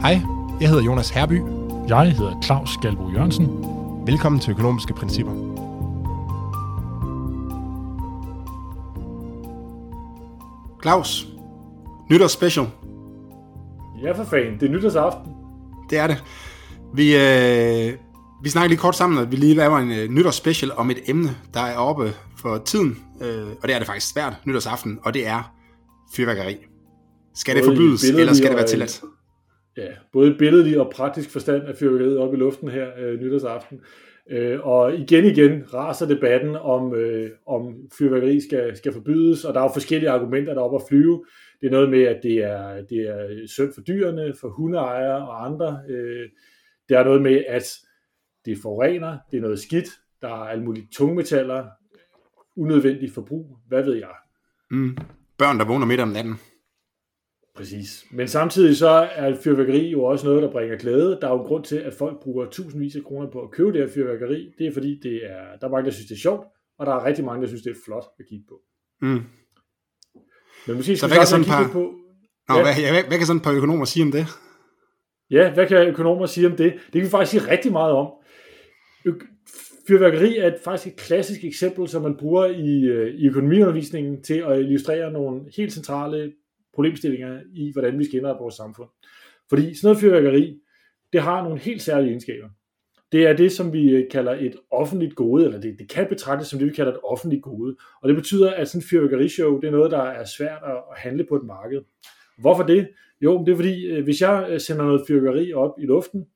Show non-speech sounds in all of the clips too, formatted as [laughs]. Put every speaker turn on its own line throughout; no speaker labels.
Hej, jeg hedder Jonas Herby.
Jeg hedder Claus Galbo Jørgensen.
Velkommen til Økonomiske Principper.
Claus, nytårs special.
Ja, for fanden. Det er nytårsaften.
Det er det. Vi, øh, vi snakker lige kort sammen, at vi lige laver en øh, nytårs special om et emne, der er oppe for tiden, øh, og det er det faktisk svært nytårsaften, og det er fyrværkeri. Skal det forbydes, eller skal det være tilladt?
Ja, både billedlig og praktisk forstand af fyrværkeriet op i luften her øh, nytårsaften. Øh, og igen igen raser debatten om, øh, om fyrværkeri skal, skal forbydes, og der er jo forskellige argumenter, der er oppe at flyve. Det er noget med, at det er, det er synd for dyrene, for hundeejere og andre. Øh, det er noget med, at det forurener, det er noget skidt, der er alle mulige tungmetaller, unødvendigt forbrug, hvad ved jeg.
Mm. Børn, der vågner midt om natten.
Præcis. Men samtidig så er fyrværkeri jo også noget, der bringer glæde. Der er jo en grund til, at folk bruger tusindvis af kroner på at købe det her fyrværkeri. Det er fordi, det er, der er mange, der synes, det er sjovt, og der er rigtig mange, der synes, det er flot at kigge på.
Mm.
Men måske
Så
skal vi
hvad kan sådan par-
på...
Nå,
Ja.
hvad, ja, hvad, hvad kan sådan et par økonomer sige om det?
Ja, hvad kan økonomer sige om det? Det kan vi faktisk sige rigtig meget om. Fyrværkeri er et, faktisk et klassisk eksempel, som man bruger i, øh, i økonomiundervisningen til at illustrere nogle helt centrale problemstillinger i, hvordan vi skal indrette vores samfund. Fordi sådan noget fyrværkeri, det har nogle helt særlige egenskaber. Det er det, som vi øh, kalder et offentligt gode, eller det, det kan betragtes som det, vi kalder et offentligt gode. Og det betyder, at sådan et fyrværkerishow, det er noget, der er svært at, handle på et marked. Hvorfor det? Jo, det er fordi, øh, hvis jeg øh, sender noget fyrværkeri op i luften,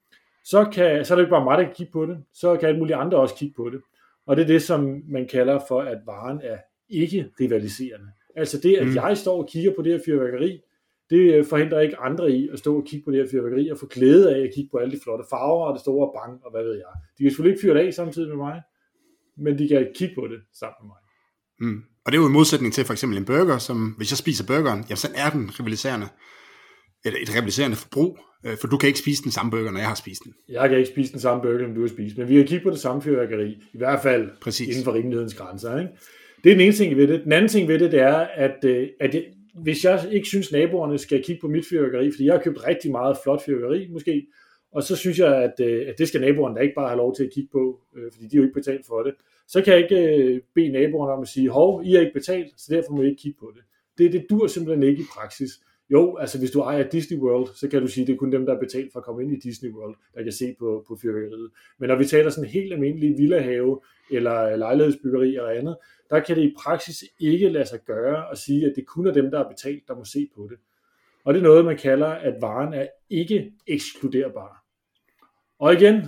så, kan, så er det ikke bare mig, der kan kigge på det, så kan alle mulige andre også kigge på det. Og det er det, som man kalder for, at varen er ikke rivaliserende. Altså det, at
Mm.
jeg står og kigger på det her fyrværkeri, det øh, forhindrer ikke andre i at stå og kigge på det her fyrværkeri og få glæde af at kigge på alle de flotte farver og det store bang og hvad ved jeg. De kan selvfølgelig ikke fyre det af samtidig med mig, men de kan kigge på det sammen med mig.
Mm. Og det er jo i modsætning til for eksempel en burger, som hvis jeg spiser burgeren, jamen så er den rivaliserende. Et, et rivaliserende forbrug, øh, for du kan ikke spise den samme burger, når jeg har spist den.
Jeg kan ikke spise den samme burger, som du har spist, men vi kan kigge på det samme fyrværkeri, i hvert fald
Præcis.
inden for rimelighedens grænser. Ikke? Det er den ene ting ved det. Den anden ting ved det, det er, at, øh, at det, hvis jeg ikke synes, naboerne skal kigge på mit fyrværkeri, fordi jeg har købt rigtig meget flot fyrværkeri måske, og så synes jeg, at, øh, at det skal naboerne da ikke bare have lov til at kigge på, øh, fordi de har jo ikke betalt for det. Så kan jeg ikke bede naboerne om at sige, hov, I har ikke betalt, så derfor må I ikke kigge på det. Det, det dur simpelthen ikke i praksis. Jo, altså hvis du ejer Disney World, så kan du sige, at det er kun dem, der er betalt for at komme ind i Disney World, der kan se på, på fyrværkeriet. Men når vi taler sådan helt almindelige villahave, eller lejlighedsbyggeri eller andet, der kan det i praksis ikke lade sig gøre at sige, at det kun er dem, der er betalt, der må se på det. Og det er noget, man kalder, at varen er ikke ekskluderbar. Og igen,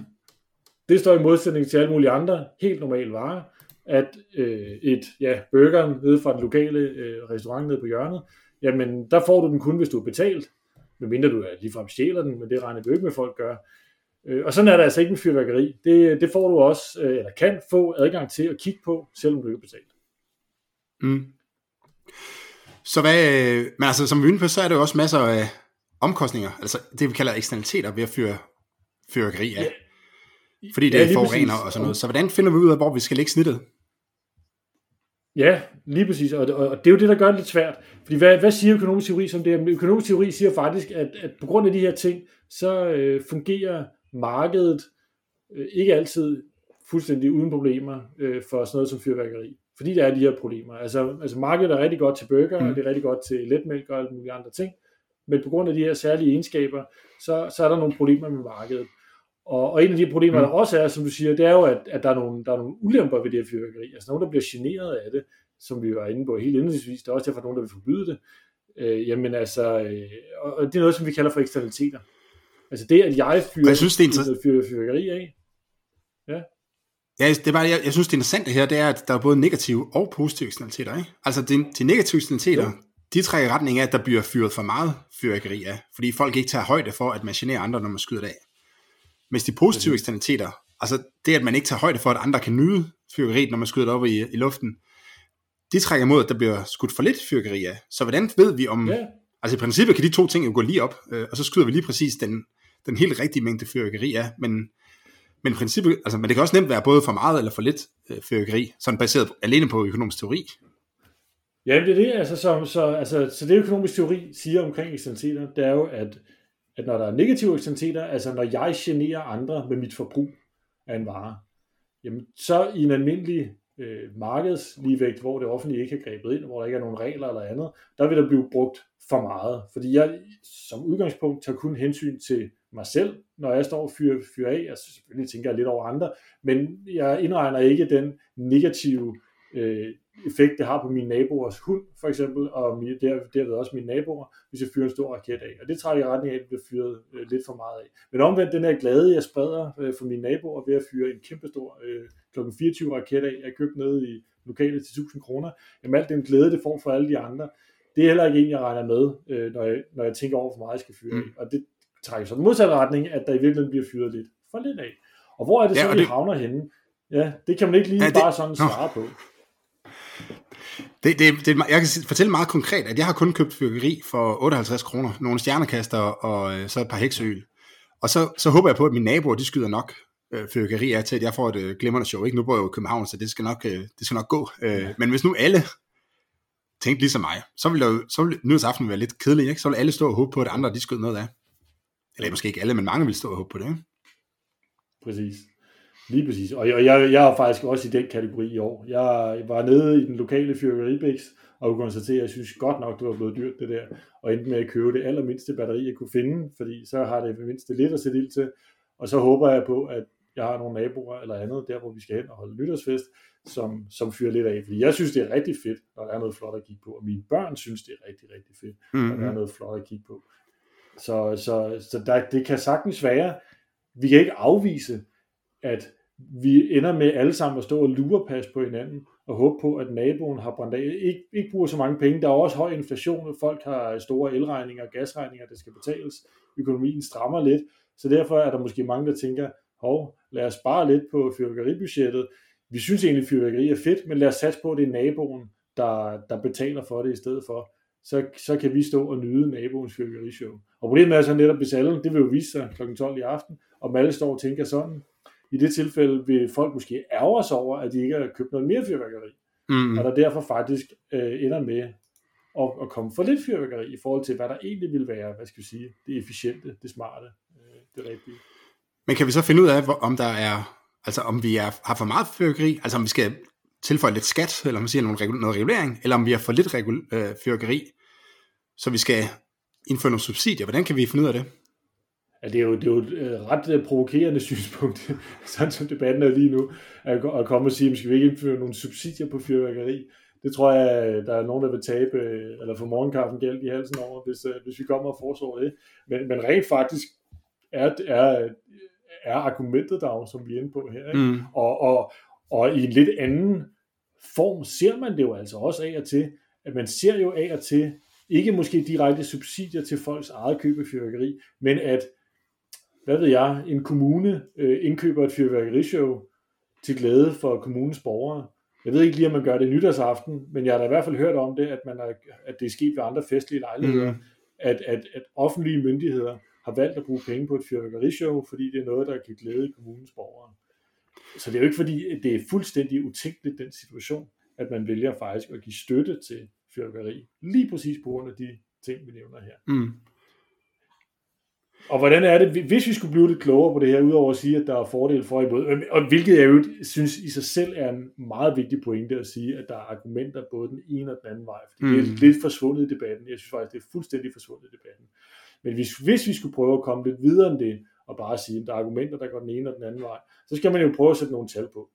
det står i modsætning til alle mulige andre helt normale varer, at øh, et, ja, burgeren nede fra den lokale øh, restaurant nede på hjørnet, jamen der får du den kun, hvis du er betalt, medmindre du er ligefrem stjæler den, men det regner vi jo ikke med, folk gør. Øh, og sådan er det altså ikke med fyrværkeri. Det, det får du også, øh, eller kan få adgang til at kigge på, selvom du ikke er betalt.
Mm. Så hvad, øh, men altså som vi er på, så er der jo også masser af omkostninger, altså det vi kalder eksternaliteter ved at fyre fyrværkeri af. Fordi det
Ja,
ja,
lige
forurener
præcis.
og sådan noget. Så hvordan finder vi ud af, hvor vi skal lægge snittet?
Ja, lige præcis. Og, og, og det er jo det, der gør det lidt svært. Fordi hvad, hvad siger økonomisk teori som det? Økonomisk teori siger faktisk, at, at på grund af de her ting, så øh, fungerer markedet øh, ikke altid fuldstændig uden problemer øh, for sådan noget som fyrværkeri. Fordi der er de her problemer. Altså, altså markedet er rigtig godt til burger,
mm.
og det er rigtig godt til letmælk og alle mulige andre ting. Men på grund af de her særlige egenskaber, så, så er der nogle problemer med markedet. Og, og en af de problemer,
Mm.
der også er, som du siger, det er jo, at, at der, er nogle, der er nogle ulemper ved det her fyrværkeri. Altså nogen, der bliver generet af det, som vi var inde på helt indledningsvis. Der er også derfor nogen, der vil forbyde det. Øh, jamen altså, øh, og, det er noget, som vi kalder for eksternaliteter. Altså det, at jeg fyrer,
jeg synes, det er inter-
fyr, fyrværkeri af,
Ja, det er bare, jeg, jeg synes, det interessante her, det er, at der er både negative og positive eksternaliteter. Ikke? Altså, de, de negative eksternaliteter,
Jo.
de trækker i retning af, at der bliver fyret for meget fyrværkeri af, fordi folk ikke tager højde for, at man generer andre, når man skyder det af. Mens de positive eksternaliteter, altså det, at man ikke tager højde for, at andre kan nyde fyrværkeriet, når man skyder det op i, i luften, de trækker imod, at der bliver skudt for lidt fyrværkeri af. Så hvordan ved vi om...
ja,
Altså i princippet kan de to ting jo gå lige op, øh, og så skyder vi lige præcis den, den helt rigtige mængde fyrværkeri af, men, men, princippet, altså, men det kan også nemt være både for meget eller for lidt øh, fyrværkeri, sådan baseret alene på økonomisk teori.
Ja, det er det. Altså, så, så, altså, så det økonomisk teori siger omkring eksternaliteter, det er jo, at at når der er negative eksternaliteter, altså når jeg generer andre med mit forbrug af en vare, jamen så i en almindelig øh, markedsligevægt, hvor det offentlige ikke har grebet ind, hvor der ikke er nogen regler eller andet, der vil der blive brugt for meget. Fordi jeg som udgangspunkt tager kun hensyn til mig selv, når jeg står og fyrer, fyr af. Jeg selvfølgelig tænker jeg lidt over andre, men jeg indregner ikke den negative øh, effekt, det har på mine naboers hund, for eksempel, og der, derved også mine naboer, hvis jeg fyrer en stor raket af. Og det trækker i retning af, at det bliver fyret øh, lidt for meget af. Men omvendt, den her glæde, jeg spreder øh, for mine naboer ved at fyre en kæmpe stor øh, kl. 24 raket af, jeg købt nede i lokale til 1000 kroner, jamen alt den glæde, det får for alle de andre, det er heller ikke en, jeg regner med, øh, når, jeg, når jeg tænker over, hvor meget jeg skal fyre af. Mm. Og det trækker så den modsatte retning, at der i virkeligheden bliver fyret lidt for lidt af. Og hvor er det ja, så, vi det... havner henne? Ja, det kan man ikke lige ja, det... bare sådan svare på.
Det, det, det, jeg kan fortælle meget konkret, at jeg har kun købt fyrkeri for 58 kroner, nogle stjernekaster og øh, så et par hekseøl. Og så, så håber jeg på, at mine naboer, de skyder nok øh, fyrkeri af til, at jeg får et øh, glimrende show. Ikke? Nu bor jeg jo i København, så det skal nok, øh, det skal nok gå. Øh, men hvis nu alle tænkte ligesom mig, så ville, jo, så ville nyhedsaften være lidt kedelig. Ikke? Så ville alle stå og håbe på, at andre de skød noget af. Eller måske ikke alle, men mange ville stå og håbe på det. Ikke?
Præcis. Lige præcis. Og jeg, jeg, jeg er faktisk også i den kategori i år. Jeg var nede i den lokale fyrværkeribiks, og kunne konstatere, at jeg synes godt nok, det var blevet dyrt det der, og endte med at købe det allermindste batteri, jeg kunne finde, fordi så har det mindst lidt at sætte ild til, og så håber jeg på, at jeg har nogle naboer eller andet, der hvor vi skal hen og holde nytårsfest, som, som fyrer lidt af. Fordi jeg synes, det er rigtig fedt, når der er noget flot at kigge på, og mine børn synes, det er rigtig, rigtig fedt, mm-hmm. når der er noget flot at kigge på. Så, så, så der, det kan sagtens være, vi kan ikke afvise, at vi ender med alle sammen at stå og lurepas på hinanden, og håbe på, at naboen har brændt af. Ikke, ikke bruger så mange penge. Der er også høj inflation, og folk har store elregninger og gasregninger, der skal betales. Økonomien strammer lidt, så derfor er der måske mange, der tænker, hov, lad os spare lidt på fyrværkeribudgettet. Vi synes egentlig, at fyrværkeri er fedt, men lad os satse på, at det er naboen, der, der betaler for det i stedet for. Så, så kan vi stå og nyde naboens fyrværkerishow. Og problemet er så netop, hvis alle, det vil jo vise sig kl. 12 i aften, og alle står og tænker sådan, i det tilfælde vil folk måske ærge sig over, at de ikke har købt noget mere fyrværkeri. Mm. Og der derfor faktisk øh, ender med at, at komme for lidt fyrværkeri i forhold til, hvad der egentlig vil være, hvad skal vi sige, det efficiente, det smarte, øh, det rigtige.
Men kan vi så finde ud af, om der er, altså om vi er, har for meget fyrværkeri, altså om vi skal tilføje lidt skat, eller om vi siger noget, noget regulering, eller om vi har for lidt regul, øh, fyrværkeri, så vi skal indføre nogle subsidier. Hvordan kan vi finde ud af det?
Ja, det, er jo, det er jo et øh, ret øh, provokerende [laughs] synspunkt, sådan som debatten er lige nu, at, at komme og sige, at skal vi ikke indføre nogle subsidier på fyrværkeri? Det tror jeg, der er nogen, der vil tabe, øh, eller få morgenkaffen gæld i halsen over, hvis, hvis vi kommer og foreslår det. Men, men rent faktisk er, er, er argumentet der, som vi er inde på her. Ikke? Mm. Og, og, og i en lidt anden form ser man det jo altså også af og til, at man ser jo af og til, ikke måske direkte subsidier til folks eget køb af fyrværkeri, men at hvad ved jeg, en kommune øh, indkøber et fyrværkerishow til glæde for kommunens borgere. Jeg ved ikke lige, om man gør det nytårsaften, men jeg har da i hvert fald hørt om det, at, man er, at det er sket ved andre festlige lejligheder, mm. at, at, at offentlige myndigheder har valgt at bruge penge på et fyrværkerishow, fordi det er noget, der kan glæde kommunens borgere. Så det er jo ikke fordi, det er fuldstændig utænkeligt, den situation, at man vælger faktisk at give støtte til fyrværkeri, lige præcis på grund af de ting, vi nævner her. Mm. Og hvordan er det, hvis vi skulle blive lidt klogere på det her, udover at sige, at der er fordele for imod, og hvilket jeg jo synes i sig selv er en meget vigtig pointe at sige, at der er argumenter både den ene og den anden vej, fordi mm. det er mm. lidt forsvundet i debatten. Jeg synes faktisk, det er fuldstændig forsvundet i debatten. Men hvis, hvis vi skulle prøve at komme lidt videre end det, og bare sige, at der er argumenter, der går den ene og den anden vej, så skal man jo prøve at sætte nogle tal på.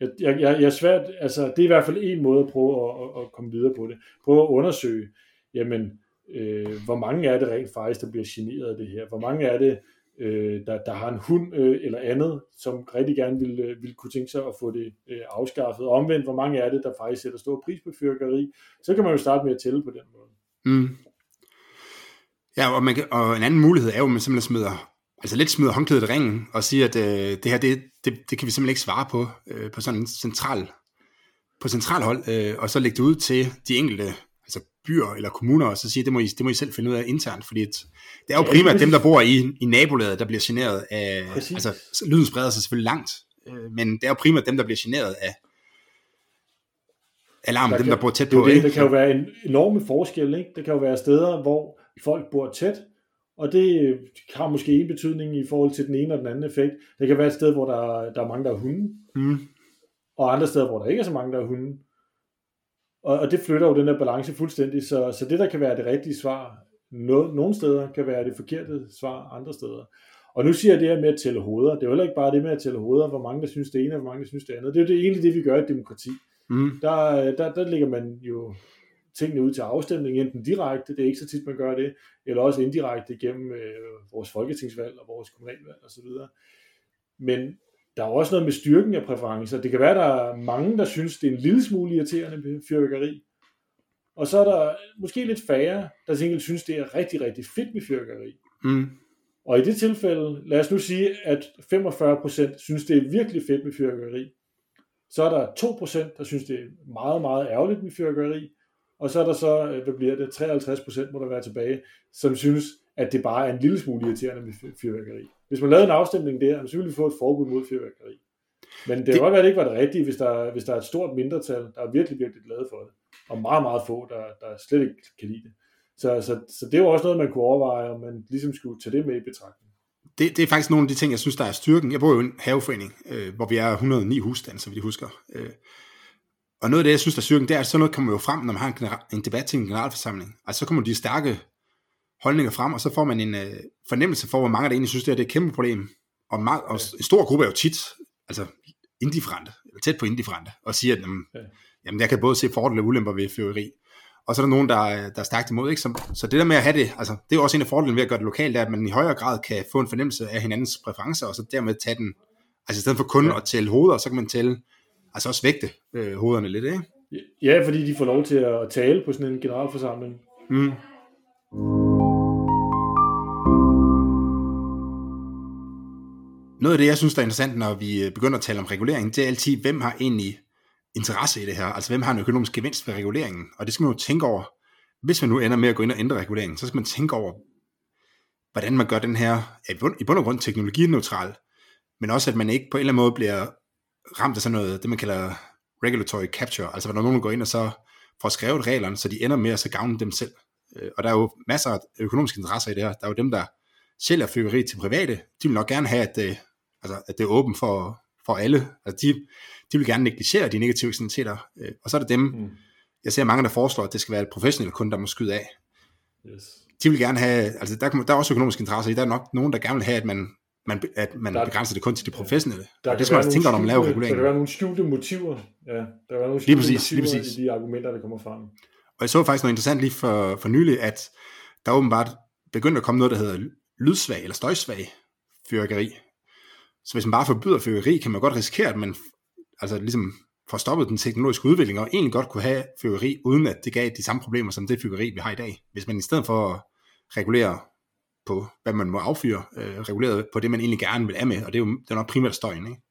Jeg, jeg, jeg er svært, altså det er i hvert fald en måde at prøve at, at, at komme videre på det. Prøve at undersøge, jamen, øh, hvor mange er det rent faktisk, der bliver generet af det her? Hvor mange er det, øh, der, der har en hund øh, eller andet, som rigtig gerne vil, øh, vil kunne tænke sig at få det øh, afskaffet? Og omvendt, hvor mange er det, der faktisk sætter stor pris på fyrkeri? Så kan man jo starte med at tælle på den måde. Mm.
Ja, og, man kan, og en anden mulighed er jo, at man simpelthen smider, altså lidt smider håndklædet i ringen, og siger, at øh, det her, det, det, det kan vi simpelthen ikke svare på, øh, på sådan en central, på central hold, øh, og så lægge det ud til de enkelte byer eller kommuner, og så sige, det må I, det må I selv finde ud af internt, fordi det er jo primært ja, dem, der bor i, i nabolaget, der bliver generet af, præcis. altså lyden spreder sig selvfølgelig langt, øh, men det er jo primært dem, der bliver generet af alarmen, der dem, der bor tæt på.
Det, det, der kan jo være en enorme forskel, ikke? Der kan jo være steder, hvor folk bor tæt, og det har måske en betydning i forhold til den ene og den anden effekt. Det kan være et sted, hvor der, der er mange, der er hunde,
Mm.
og andre steder, hvor der ikke er så mange, der er hunde. Og, og det flytter jo den der balance fuldstændig, så, så det, der kan være det rigtige svar, no, nogle steder kan være det forkerte svar andre steder. Og nu siger jeg det her med at tælle hoveder. Det er jo heller ikke bare det med at tælle hoveder, hvor mange der synes det ene, og hvor mange der synes det andet. Det er jo det, egentlig det, vi gør i et demokrati.
Mm.
Der, der, der lægger man jo tingene ud til afstemning, enten direkte, det er ikke så tit, man gør det, eller også indirekte gennem øh, vores folketingsvalg og vores kommunalvalg osv. Men der er jo også noget med styrken af præferencer. Det kan være, der er mange, der synes, det er en lille smule irriterende med fyrværkeri. Og så er der måske lidt færre, der gengæld synes, det er rigtig, rigtig fedt med fyrværkeri.
Mm.
Og i det tilfælde, lad os nu sige, at 45% synes, det er virkelig fedt med fyrværkeri. Så er der 2%, der synes, det er meget, meget ærgerligt med fyrværkeri. Og så er der så, øh, hvad bliver det, 53% må der være tilbage, som synes, at det bare er en lille smule irriterende med fyr- fyrværkeri. Hvis man lavede en afstemning der, så ville vi få et forbud mod fyrværkeri. Men det, det kan godt være, at det ikke var det rigtige, hvis der, hvis der er et stort mindretal, der er virkelig, virkelig glade for det. Og meget, meget få, der, der slet ikke kan lide det. Så, så, så det er jo også noget, man kunne overveje, om man ligesom skulle tage det med i betragtning.
Det, det er faktisk nogle af de ting, jeg synes, der er styrken. Jeg bor jo i en haveforening, øh, hvor vi er 109 husstande, så vi husker. Øh, og noget af det, jeg synes, der er styrken, det er, at sådan noget kommer jo frem, når man har en, genera- en debat til en generalforsamling. Altså så kommer de stærke holdninger frem, og så får man en øh, fornemmelse for, hvor mange der egentlig synes, det, er, det er et kæmpe problem. Og, meget, og en stor gruppe er jo tit altså indifferente, eller tæt på indifferente, og siger, at jamen,
Ja.
jamen, jeg kan både se fordele og ulemper ved fyrværkeri. Og så er der nogen, der, er- der er stærkt imod. Ikke? Så, så det der med at have det, altså, det er jo også en af fordelene ved at gøre det lokalt, det er, at man i højere grad kan få en fornemmelse af hinandens præferencer, og så dermed tage den, altså i stedet for kun
Ja.
at tælle hoveder, så kan man tælle, altså også vægte øh, hovederne lidt, ikke?
Ja, fordi de får lov til at tale på sådan en generalforsamling.
Mm. Noget af det, jeg synes, der er interessant, når vi øh, begynder at tale om regulering, det er altid, hvem har egentlig interesse i det her? Altså, hvem har en økonomisk gevinst ved reguleringen? Og det skal man jo tænke over. Hvis man nu ender med at gå ind og ændre reguleringen, så skal man tænke over, hvordan man gør den her, ja, i bund- og grund teknologineutral, men også, at man ikke på en eller anden måde bliver ramt af sådan noget, det man kalder regulatory capture, altså når nogen går ind og så får skrevet reglerne, så de ender med at så gavne dem selv. Øh, og der er jo masser af økonomiske interesser i det her. Der er jo dem, der sælger fyrværkeri til private. De vil nok gerne have, at øh, altså, at det er åbent for, for alle. Altså, de, de vil gerne negligere de negative eksternaliteter. Øh, Og så er der dem,
Mm.
jeg ser mange, der foreslår, at det skal være et professionelt kunde, der må skyde af.
Yes.
De vil gerne have, altså der, der er også økonomiske interesser i. Der er nok nogen, der gerne vil have, at man, man, at man
Der-
begrænser det kun til de professionelle.
Der
og det skal man også tænke når man laver
Der
regulering.
kan være nogle skjulte motiver. Ja, der kan være nogle
Lige præcis, lige præcis.
i de argumenter, der kommer frem.
Og jeg så faktisk noget interessant lige for, for nylig, at der er åbenbart begyndt at komme noget, der hedder lydsvag eller støjsvag fyrværkeri. Så hvis man bare forbyder fyrværkeri, kan man godt risikere, at man altså ligesom får stoppet den teknologiske udvikling, og egentlig godt kunne have fyrværkeri, uden at det gav de samme problemer som det fyrværkeri, vi har i dag. Hvis man i stedet for at regulere på, hvad man må affyre, øh, reguleret på det, man egentlig gerne vil af med, og det er jo det er nok primært støjen, ikke?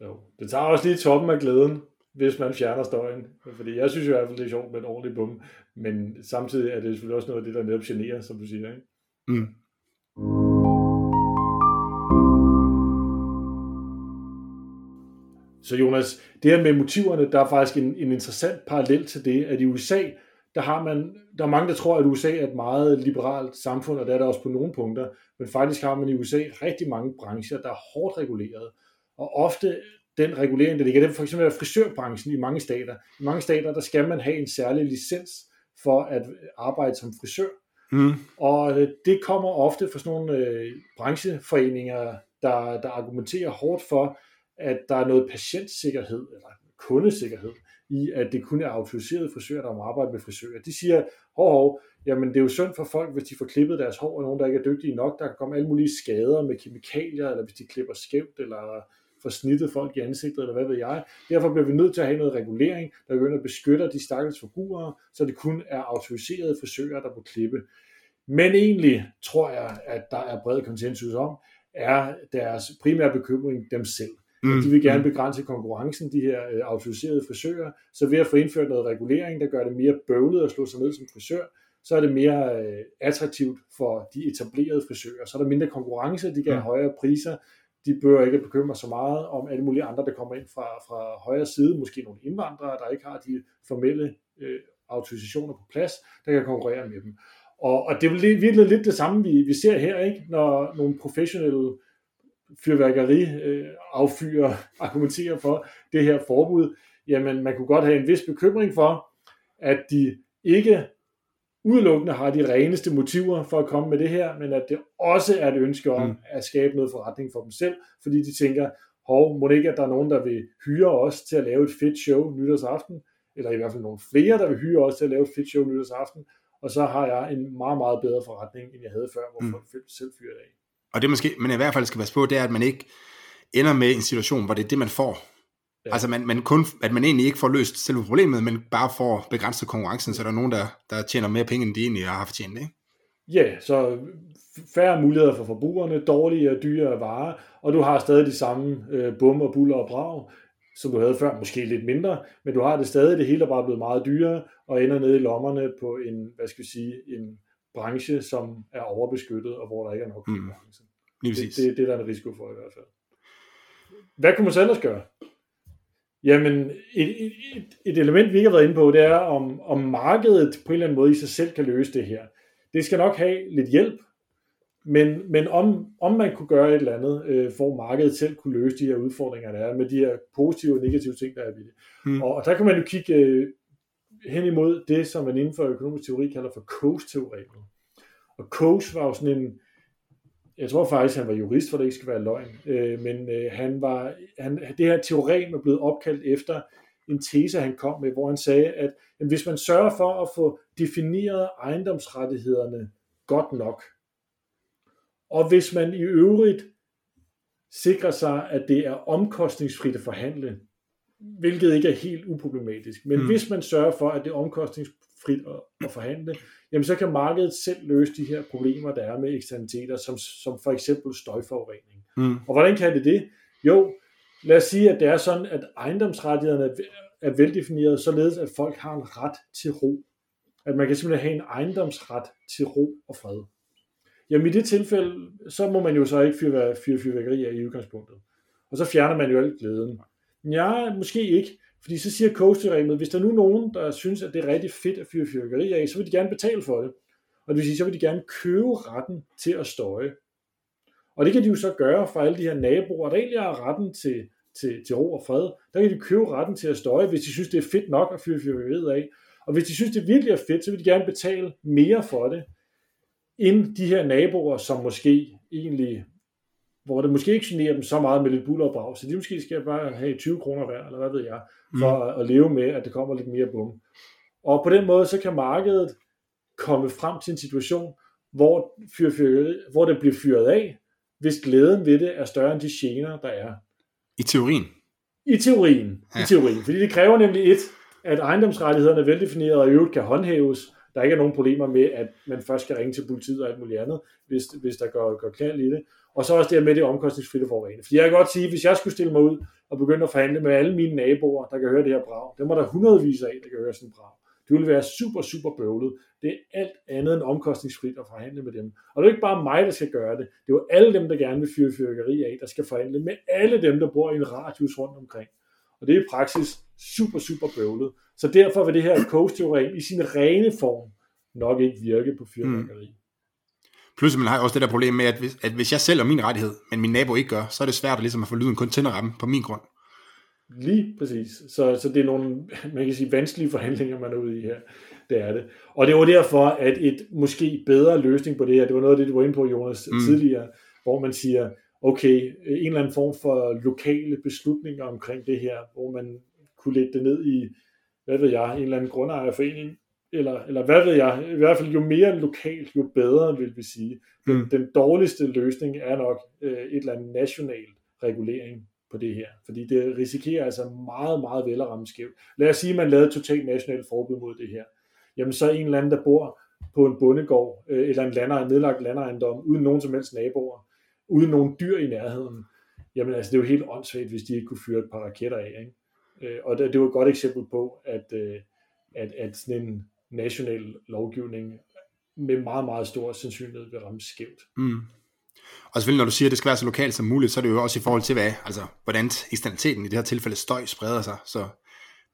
Jo. Det tager også lige toppen af glæden, hvis man fjerner støjen. Fordi jeg synes jo i hvert fald, det er sjovt med en ordentlig bum. Men samtidig er det selvfølgelig også noget af det, der netop generer, som du siger. Ikke?
Mm.
Så Jonas, det her med motiverne, der er faktisk en, en interessant parallel til det, at i USA, der har man, der er mange, der tror, at USA er et meget liberalt samfund, og det er der også på nogle punkter, men faktisk har man i USA rigtig mange brancher, der er hårdt reguleret, og ofte den regulering, der ligger, det er for eksempel frisørbranchen i mange stater. I mange stater, der skal man have en særlig licens for at arbejde som frisør,
Mm.
og øh, det kommer ofte fra sådan nogle øh, brancheforeninger, der, der argumenterer hårdt for, at der er noget patientsikkerhed, eller kundesikkerhed, i at det kun er autoriserede frisører, der må arbejde med frisører. De siger, hov, hov, jamen det er jo synd for folk, hvis de får klippet deres hår, og nogen, der ikke er dygtige nok, der kan komme alle mulige skader med kemikalier, eller hvis de klipper skævt, eller får snittet folk i ansigtet, eller hvad ved jeg. Derfor bliver vi nødt til at have noget regulering, der begynder at beskytte de stakkels forbrugere, så det kun er autoriserede frisører, der må klippe. Men egentlig tror jeg, at der er bred konsensus om, er deres primære bekymring dem selv.
Mm.
De vil gerne begrænse konkurrencen, de her øh, autoriserede frisører, så ved at få indført noget regulering, der gør det mere bøvlet at slå sig ned som frisør, så er det mere øh, attraktivt for de etablerede frisører. Så er der mindre konkurrence, de kan have
Mm.
højere priser, de bør ikke bekymre sig meget om alle mulige andre, der kommer ind fra, fra højre side, måske nogle indvandrere, der ikke har de formelle øh, autorisationer på plads, der kan konkurrere med dem. Og, og det er virkelig lidt det samme, vi, vi ser her, ikke? når nogle professionelle fyrværkeri øh, affyrer argumenterer for det her forbud, jamen man kunne godt have en vis bekymring for, at de ikke udelukkende har de reneste motiver for at komme med det her, men at det også er et ønske om mm. at skabe noget forretning for dem selv, fordi de tænker, hov, må det ikke, at der er nogen, der vil hyre os til at lave et fedt show nytårsaften, eller i hvert fald nogle flere, der vil hyre os til at lave et fedt show nytårsaften, og så har jeg en meget, meget bedre forretning, end jeg havde før, hvor mm. folk selv fyrer af.
Og det måske, men i hvert fald skal passe på, det er, at man ikke ender med en situation, hvor det er det, man får. Ja. Altså, man, man kun, at man egentlig ikke får løst selve problemet, men bare får begrænset konkurrencen, så der er nogen, der, der tjener mere penge, end de egentlig har fortjent, ikke?
Ja, så færre muligheder for forbrugerne, dårlige og dyre varer, og du har stadig de samme øh, bum og buller og brag, som du havde før, måske lidt mindre, men du har det stadig, det hele er bare blevet meget dyrere, og ender nede i lommerne på en, hvad skal vi sige, en branche, som er overbeskyttet, og hvor der ikke er nok mm. konkurrence. Mm. Det, det, det er der en risiko for i hvert fald. Hvad kunne man så ellers gøre? Jamen, et, et, et element, vi ikke har været inde på, det er, om, om markedet på en eller anden måde i sig selv kan løse det her. Det skal nok have lidt hjælp, men, men om, om man kunne gøre et eller andet, øh, for markedet selv kunne løse de her udfordringer, der er med de her positive og negative ting, der er ved det. Hmm. Og, og der kan man jo kigge øh, hen imod det, som man inden for økonomisk teori kalder for Coase-teoremet. Og Coase var jo sådan en, jeg tror faktisk, han var jurist, for det ikke skal være løgn, øh, men øh, han var, han, det her teorem er blevet opkaldt efter en tese, han kom med, hvor han sagde, at jamen, hvis man sørger for at få defineret ejendomsrettighederne godt nok, og hvis man i øvrigt sikrer sig, at det er omkostningsfrit at forhandle, hvilket ikke er helt uproblematisk, men mm. hvis man sørger for, at det er omkostningsfrit at, at forhandle, jamen så kan markedet selv løse de her problemer, der er med eksternaliteter, som, som for eksempel støjforurening. Mm. Og hvordan kan det det? Jo, lad os sige, at det er sådan, at ejendomsrettighederne er veldefineret, således at folk har en ret til ro. At man kan simpelthen have en ejendomsret til ro og fred. Jamen i det tilfælde, så må man jo så ikke fyre, fyrværkeri af i udgangspunktet. Og så fjerner man jo alt glæden. Ja, måske ikke. Fordi så siger coach hvis der er nu nogen, der synes, at det er rigtig fedt at fyre fyrværkeri af, så vil de gerne betale for det. Og det vil sige, så vil de gerne købe retten til at støje. Og det kan de jo så gøre for alle de her naboer, der egentlig har retten til, til, til ro og fred. Der kan de købe retten til at støje, hvis de synes, det er fedt nok at fyre fyrværkeriet af. Og hvis de synes, det virkelig er fedt, så vil de gerne betale mere for det, end de her naboer, som måske egentlig, hvor det måske ikke generer dem så meget med lidt buller og brag, så de måske skal bare have 20 kroner hver, eller hvad ved jeg, for mm. at, at leve med, at det kommer lidt mere bum. Og på den måde, så kan markedet komme frem til en situation, hvor, fyr, fyr, hvor det bliver fyret af, hvis glæden ved det er større end de gener, der er.
I teorien?
I teorien. Ja. I teorien. Fordi det kræver nemlig et, at ejendomsrettighederne er veldefineret og i øvrigt kan håndhæves, der ikke er nogen problemer med, at man først skal ringe til politiet og alt muligt andet, hvis, hvis der går, går knald i det. Og så også det med det omkostningsfri forurening. Fordi jeg kan godt sige, hvis jeg skulle stille mig ud og begynde at forhandle med alle mine naboer, der kan høre det her brag, det er der hundredvis af, der kan høre sådan en brag. Det ville være super, super bøvlet. Det er alt andet end omkostningsfrit at forhandle med dem. Og det er ikke bare mig, der skal gøre det. Det er jo alle dem, der gerne vil fyre fyrkeri af, der skal forhandle med alle dem, der bor i en radius rundt omkring. Og det er i praksis super, super bøvlet. Så derfor vil det her coach-teorem i sin rene form nok ikke virke på fyrværkeri. Mm.
Plus man har også det der problem med, at hvis, at hvis jeg sælger min rettighed, men min nabo ikke gør, så er det svært at, ligesom at få lyden kun tænderamme på min grund.
Lige præcis. Så, så det er nogle, man kan sige, vanskelige forhandlinger, man er ude i her. Det er det. Og det var derfor, at et måske bedre løsning på det her, det var noget af det, du var inde på, Jonas, mm. tidligere, hvor man siger, okay, en eller anden form for lokale beslutninger omkring det her, hvor man kunne lægge det ned i, hvad ved jeg, en eller anden grundejerforening, eller, eller hvad ved jeg, i hvert fald jo mere lokalt, jo bedre, vil vi sige. Den, mm. den dårligste løsning er nok øh, et eller andet national regulering på det her, fordi det risikerer altså meget, meget vel at ramme skævt. Lad os sige, at man lavede et totalt nationalt forbud mod det her. Jamen så en eller anden, der bor på en bondegård, øh, eller en lander, nedlagt landejendom, uden nogen som helst naboer, uden nogen dyr i nærheden, jamen altså det er jo helt åndssvagt, hvis de ikke kunne fyre et par raketter af. Ikke? Øh, og det, det var et godt eksempel på, at, øh, at, at sådan en national lovgivning med meget, meget stor sandsynlighed vil ramme skævt.
Mm. Og selvfølgelig, når du siger, at det skal være så lokalt som muligt, så er det jo også i forhold til, hvad, altså, hvordan eksternaliteten i det her tilfælde støj spreder sig. Så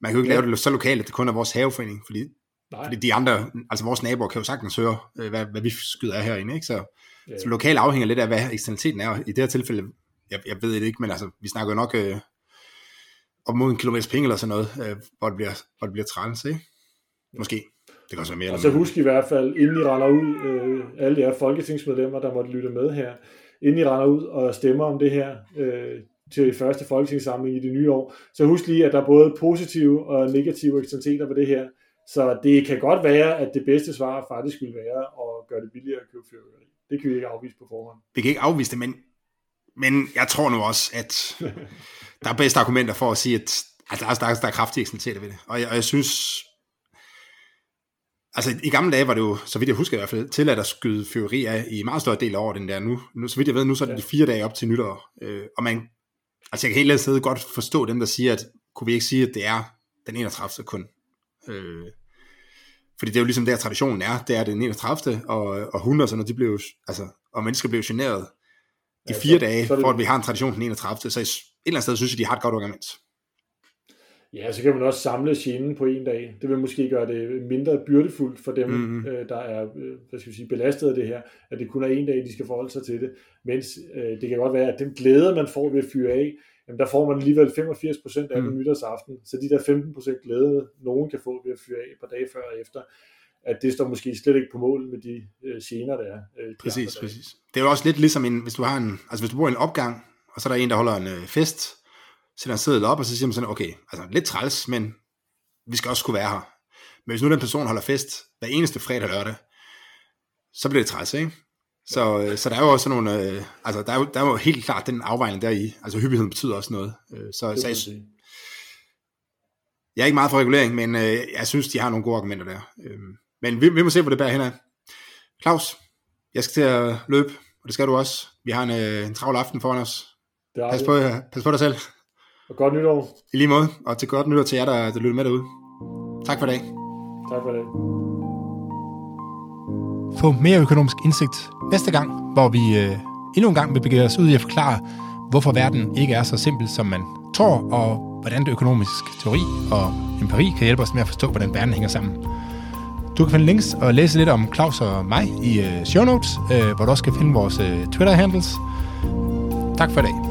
man kan jo ikke ja. lave det så lokalt, at det kun er vores haveforening, fordi Nej. Fordi de andre, altså vores naboer kan jo sagtens høre, øh, hvad, hvad vi skyder af herinde, ikke? Så, ja. så lokalt afhænger lidt af, hvad eksternaliteten er. I det her tilfælde, jeg, jeg ved det ikke, men altså, vi snakker jo nok øh, op mod en kilometers penge eller sådan noget, øh, hvor, det bliver, hvor det bliver træls, ikke? Måske. Det kan også være mere.
Og så husk i hvert fald, inden I render ud, øh, alle jer folketingsmedlemmer, der måtte lytte med her, inden I render ud og stemmer om det her øh, til første folketingssamling i det nye år, så husk lige, at der er både positive og negative eksternaliteter på det her. Så det kan godt være, at det bedste svar faktisk vil være at gøre det billigere at købe fyrværkeri. Det kan vi ikke afvise på forhånd.
Vi kan ikke afvise det, men, men jeg tror nu også, at [laughs] der er bedste argumenter for at sige, at altså, der, er, der er kraftige eksternaliteter ved det. Og jeg, og jeg synes, Altså i gamle dage var det jo, så vidt jeg husker i hvert fald, tilladt at skyde fyrværkeri af i meget større del af året end der nu. nu. Så vidt jeg ved, nu så er det de fire dage op til nytår. Øh, og man, altså jeg kan helt sted godt forstå dem, der siger, at kunne vi ikke sige, at det er den 31. kun. Øh, fordi det er jo ligesom der traditionen er, det er den 31. og, og hunde og sådan noget, de blev altså, og mennesker blev generet i fire så, dage, så det... for at vi har en tradition den 31. Så eller andet sted synes jeg, de har et godt argument.
Ja, så kan man også samle genen på en dag. Det vil måske gøre det mindre byrdefuldt for dem, mm-hmm. øh, der er øh, hvad skal vi sige, belastet af det her, at det kun er en dag, de skal forholde sig til det. Mens øh, det kan godt være, at den glæde, man får ved at fyre af, jamen der får man alligevel 85% af mm. nytårsaften. Så de der 15% glæde, nogen kan få ved at fyre af på dage før og efter, at det står måske slet ikke på mål med de øh, gener, der er. Øh, de
præcis, præcis. Det er jo også lidt ligesom, en, hvis du har en, altså hvis du bor i en opgang, og så er der en, der holder en øh, fest, sætter en seddel op, og så siger man sådan, okay, altså lidt træls, men vi skal også kunne være her. Men hvis nu den person holder fest hver eneste fredag og lørdag, så bliver det træls, ikke? Så, øh, så der er jo også nogle, øh, altså der er, jo, der er jo helt klart den afvejning der i, altså hyppigheden betyder også noget. Øh, så, så jeg, jeg er ikke meget for regulering, men øh, jeg synes, de har nogle gode argumenter der. Øh, men vi, vi må se, hvor det bærer hen af. Claus, jeg skal til at løbe, og det skal du også. Vi har en, øh, en travl aften foran os. Pas på, pas på dig selv.
Og godt nytår.
I lige måde, og til godt nytår til jer, der, der lytter med derude. Tak for i dag.
Tak for det.
Få mere økonomisk indsigt næste gang, hvor vi øh, endnu en gang vil begive os ud i at forklare, hvorfor verden ikke er så simpel, som man tror, og hvordan det økonomisk teori og empiri kan hjælpe os med at forstå, hvordan verden hænger sammen. Du kan finde links og læse lidt om Claus og mig i øh, show notes, øh, hvor du også kan finde vores øh, Twitter-handles. Tak for i dag.